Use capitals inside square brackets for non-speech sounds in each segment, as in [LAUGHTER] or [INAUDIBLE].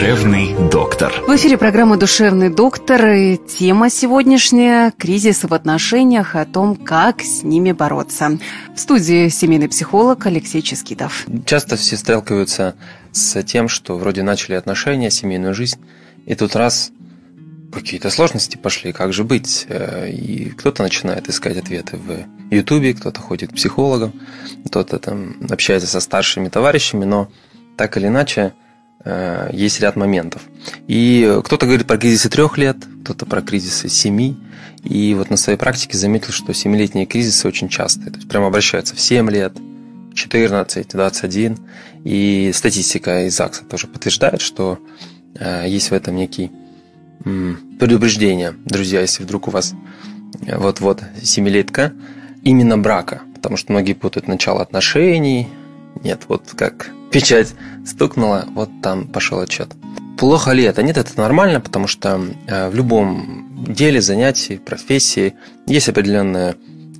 Душевный доктор. В эфире программа «Душевный доктор» и тема сегодняшняя – кризис в отношениях, о том, как с ними бороться. В студии семейный психолог Алексей Ческидов. Часто все сталкиваются с тем, что вроде начали отношения, семейную жизнь, и тут раз какие-то сложности пошли, как же быть? Э, и кто-то начинает искать ответы в Ютубе, кто-то ходит к психологам, кто-то там общается со старшими товарищами, но так или иначе есть ряд моментов. И кто-то говорит про кризисы трех лет, кто-то про кризисы семи. И вот на своей практике заметил, что семилетние кризисы очень частые. То есть прямо обращаются в 7 лет, 14, 21. И статистика из ЗАГСа тоже подтверждает, что э, есть в этом некий предупреждение, друзья, если вдруг у вас вот-вот семилетка, именно брака, потому что многие путают начало отношений, нет, вот как печать стукнула, вот там пошел отчет. Плохо ли это? Нет, это нормально, потому что э, в любом деле, занятии, профессии есть определенные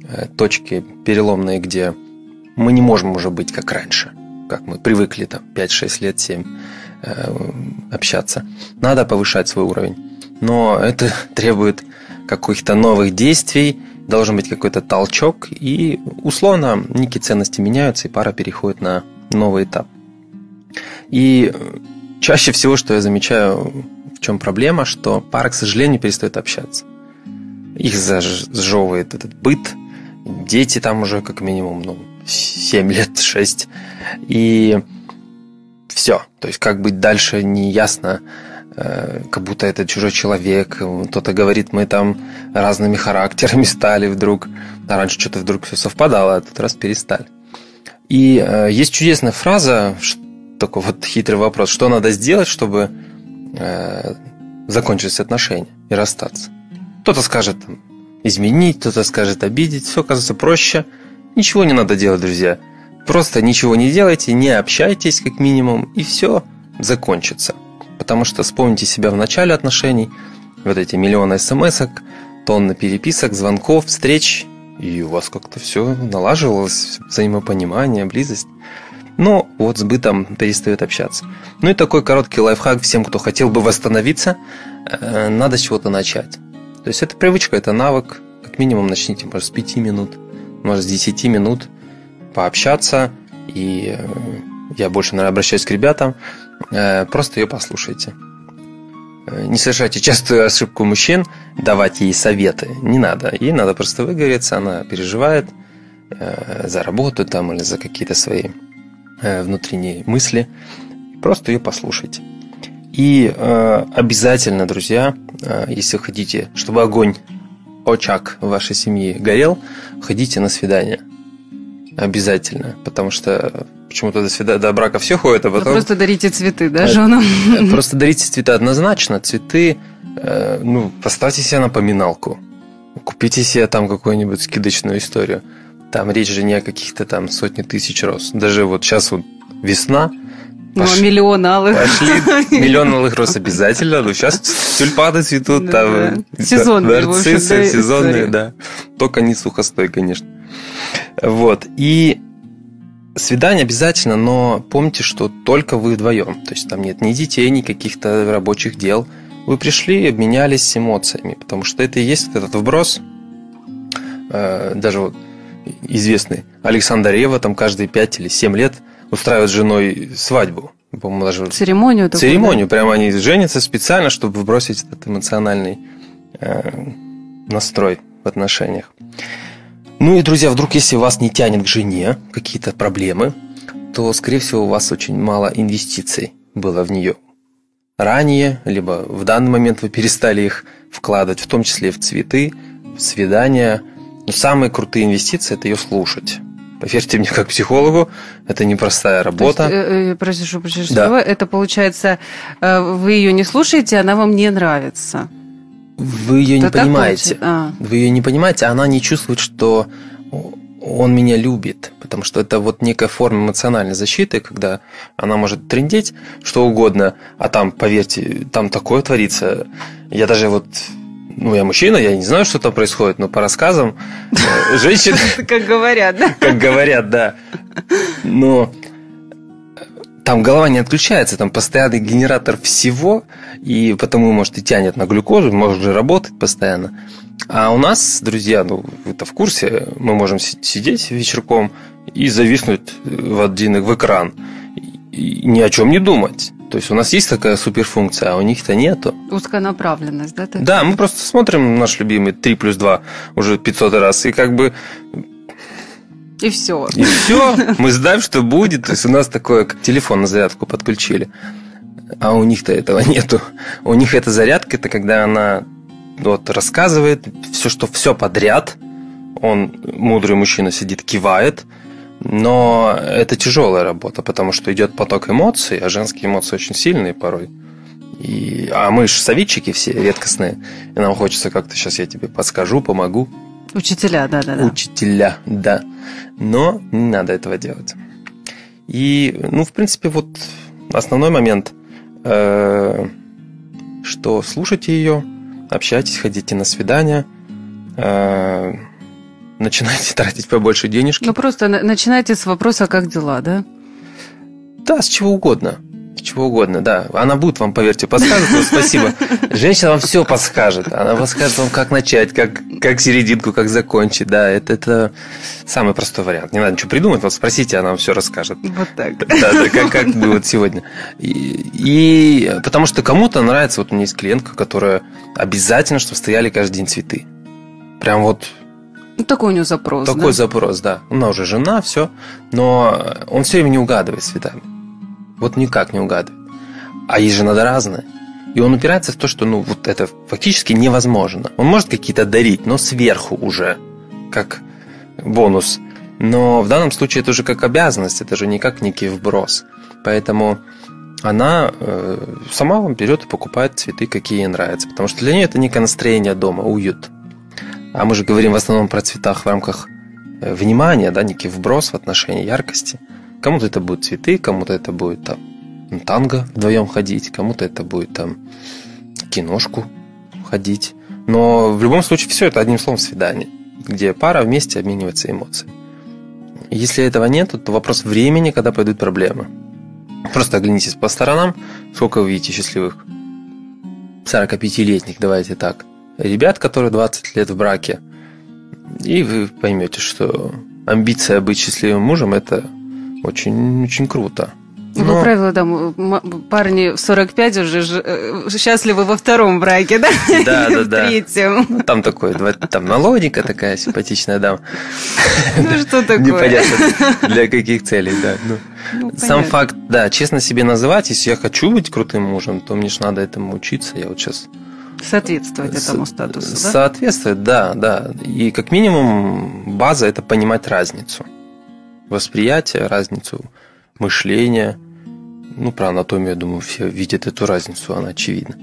э, точки переломные, где мы не можем уже быть как раньше, как мы привыкли там 5-6 лет, 7 э, общаться. Надо повышать свой уровень но это [LAUGHS] требует каких-то новых действий, должен быть какой-то толчок, и условно некие ценности меняются, и пара переходит на новый этап. И чаще всего, что я замечаю, в чем проблема, что пара, к сожалению, перестает общаться. Их зажевывает этот быт, дети там уже как минимум ну, 7 [LAUGHS] лет, 6, и все. То есть как быть дальше не ясно, Э, как будто это чужой человек. Кто-то говорит, мы там разными характерами [LAUGHS] стали вдруг. А раньше что-то вдруг все совпадало, а тут раз перестали. И э, есть чудесная фраза, такой вот хитрый вопрос, что надо сделать, чтобы э, закончились отношения и расстаться. Кто-то скажет там, изменить, кто-то скажет обидеть, все кажется проще. Ничего не надо делать, друзья. Просто ничего не делайте, не общайтесь как минимум, и все закончится. Потому что вспомните себя в начале отношений, вот эти миллионы смс тонны переписок, звонков, встреч, и у вас как-то все налаживалось, взаимопонимание, близость. Но вот с бытом перестает общаться. Ну и такой короткий лайфхак всем, кто хотел бы восстановиться, э, надо с чего-то начать. То есть это привычка, это навык. Как минимум начните, может, с 5 минут, может, с 10 минут пообщаться. И э, я больше, наверное, обращаюсь к ребятам. Э, просто ее послушайте. Не совершайте частую [LAUGHS] ошибку мужчин давать ей советы. Не надо. Ей надо просто выговориться, она переживает за работу там или за какие-то свои внутренние мысли. Просто ее послушайте. И обязательно, друзья, если хотите, чтобы огонь, очаг вашей семье горел, ходите на свидание. Обязательно. Потому что почему-то до, свида... до брака все ходят, а потом... Вы просто дарите цветы, да, женам? Просто дарите цветы однозначно. Цветы, э, ну, поставьте себе напоминалку. Купите себе там какую-нибудь скидочную историю. Там речь же не о каких-то там сотни тысяч роз. Даже вот сейчас вот весна, ну, Пош... миллион алых. Пошли. [LAUGHS] Миллион алых роз обязательно. Ну, сейчас тюльпаны цветут, да, там да. сезонные, нарциссы, общем, да, сезонные, да. Только не сухостой, конечно. Вот. И свидание обязательно, но помните, что только вы вдвоем. То есть там нет ни детей, ни каких-то рабочих дел. Вы пришли и обменялись эмоциями, потому что это и есть вот этот вброс. Э, даже вот известный Александр Рева там каждые 5 или 7 лет устраивает с женой свадьбу. По-моему, даже церемонию. Такую, церемонию. Да? Прямо они женятся специально, чтобы вбросить этот эмоциональный э, настрой в отношениях. Ну и, друзья, вдруг если вас не тянет к жене, какие-то проблемы, то, скорее всего, у вас очень мало инвестиций было в нее. Ранее, либо в данный момент вы перестали их вкладывать, в том числе в цветы, в свидания. Но самые крутые инвестиции – это ее слушать. Поверьте мне, как психологу, это непростая работа. То есть, э, э, прости, прости, да. это получается, э, вы ее не слушаете, она вам не нравится. Вы ее не понимаете. А. Вы ее не понимаете, она не чувствует, что он меня любит, потому что это вот некая форма эмоциональной защиты, когда она может трендеть что угодно, а там, поверьте, там такое творится. Я даже вот ну, я мужчина, я не знаю, что там происходит, но по рассказам э, [LAUGHS] женщины... Как говорят, да? Как говорят, да. Но там голова не отключается, там постоянный генератор всего, и потому, может, и тянет на глюкозу, может же работать постоянно. А у нас, друзья, ну, вы-то в курсе, мы можем сидеть вечерком и зависнуть в один в экран, и ни о чем не думать. То есть у нас есть такая суперфункция, а у них-то нету. Узконаправленность, да? Такая? Да, мы просто смотрим наш любимый 3 плюс 2 уже 500 раз, и как бы и все. И все. Мы знаем, что будет. То есть у нас такое, как телефон на зарядку подключили. А у них-то этого нету. У них эта зарядка, это когда она вот рассказывает все, что все подряд. Он, мудрый мужчина, сидит, кивает. Но это тяжелая работа, потому что идет поток эмоций, а женские эмоции очень сильные порой. И, а мы же советчики все редкостные, и нам хочется как-то сейчас я тебе подскажу, помогу. Учителя, да, да, да. Учителя, да. Но не надо этого делать. И, ну, в принципе, вот основной момент, э, что слушайте ее, общайтесь, ходите на свидания, э, начинайте [LAUGHS] тратить побольше денежки. Ну, просто начинайте с вопроса, как дела, да? Да, с чего угодно чего угодно, да. Она будет вам, поверьте, подскажет. Вот спасибо. [LAUGHS] Женщина вам все подскажет. Она подскажет вам, как начать, как, как серединку, как закончить. Да, это, это самый простой вариант. Не надо ничего придумать. Вот спросите, она вам все расскажет. Вот так. Да, да как, как бы вот сегодня. И, и потому что кому-то нравится, вот у меня есть клиентка, которая обязательно, чтобы стояли каждый день цветы. Прям вот ну, такой у него запрос. Такой да? запрос, да. Она уже жена, все. Но он все время не угадывает цветами. Вот никак не угадывает. А есть же надо разное. И он упирается в то, что ну вот это фактически невозможно. Он может какие-то дарить, но сверху уже, как бонус. Но в данном случае это уже как обязанность, это же не как некий вброс. Поэтому она э, сама вам берет и покупает цветы, какие ей нравятся. Потому что для нее это некое настроение дома, уют. А мы же говорим в основном про цветах в рамках э, внимания, да, некий вброс в отношении яркости – Кому-то это будет цветы, кому-то это будет там танго вдвоем ходить, кому-то это будет там киношку ходить. Но в любом случае все это одним словом свидание, где пара вместе обменивается эмоциями. Если этого нет, то вопрос времени, когда пойдут проблемы. Просто оглянитесь по сторонам, сколько вы видите счастливых 45-летних, давайте так, ребят, которые 20 лет в браке, и вы поймете, что амбиция быть счастливым мужем – это очень, очень круто. Ну, Но... По правилу, да, парни в 45 уже э, счастливы во втором браке, да? Да, да, [LAUGHS] да. В третьем. Ну, там такой, там налогника такая симпатичная дама. Ну, что такое? Непонятно, для каких целей, да. Ну, ну Сам факт, да, честно себе называть, если я хочу быть крутым мужем, то мне же надо этому учиться. Я вот сейчас Соответствовать этому статусу, да? Соответствовать, да, да. И как минимум база – это понимать разницу – восприятие, разницу мышления. Ну, про анатомию, я думаю, все видят эту разницу, она очевидна.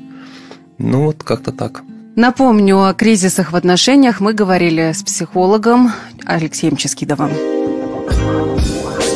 Ну, вот как-то так. Напомню, о кризисах в отношениях мы говорили с психологом Алексеем Ческидовым.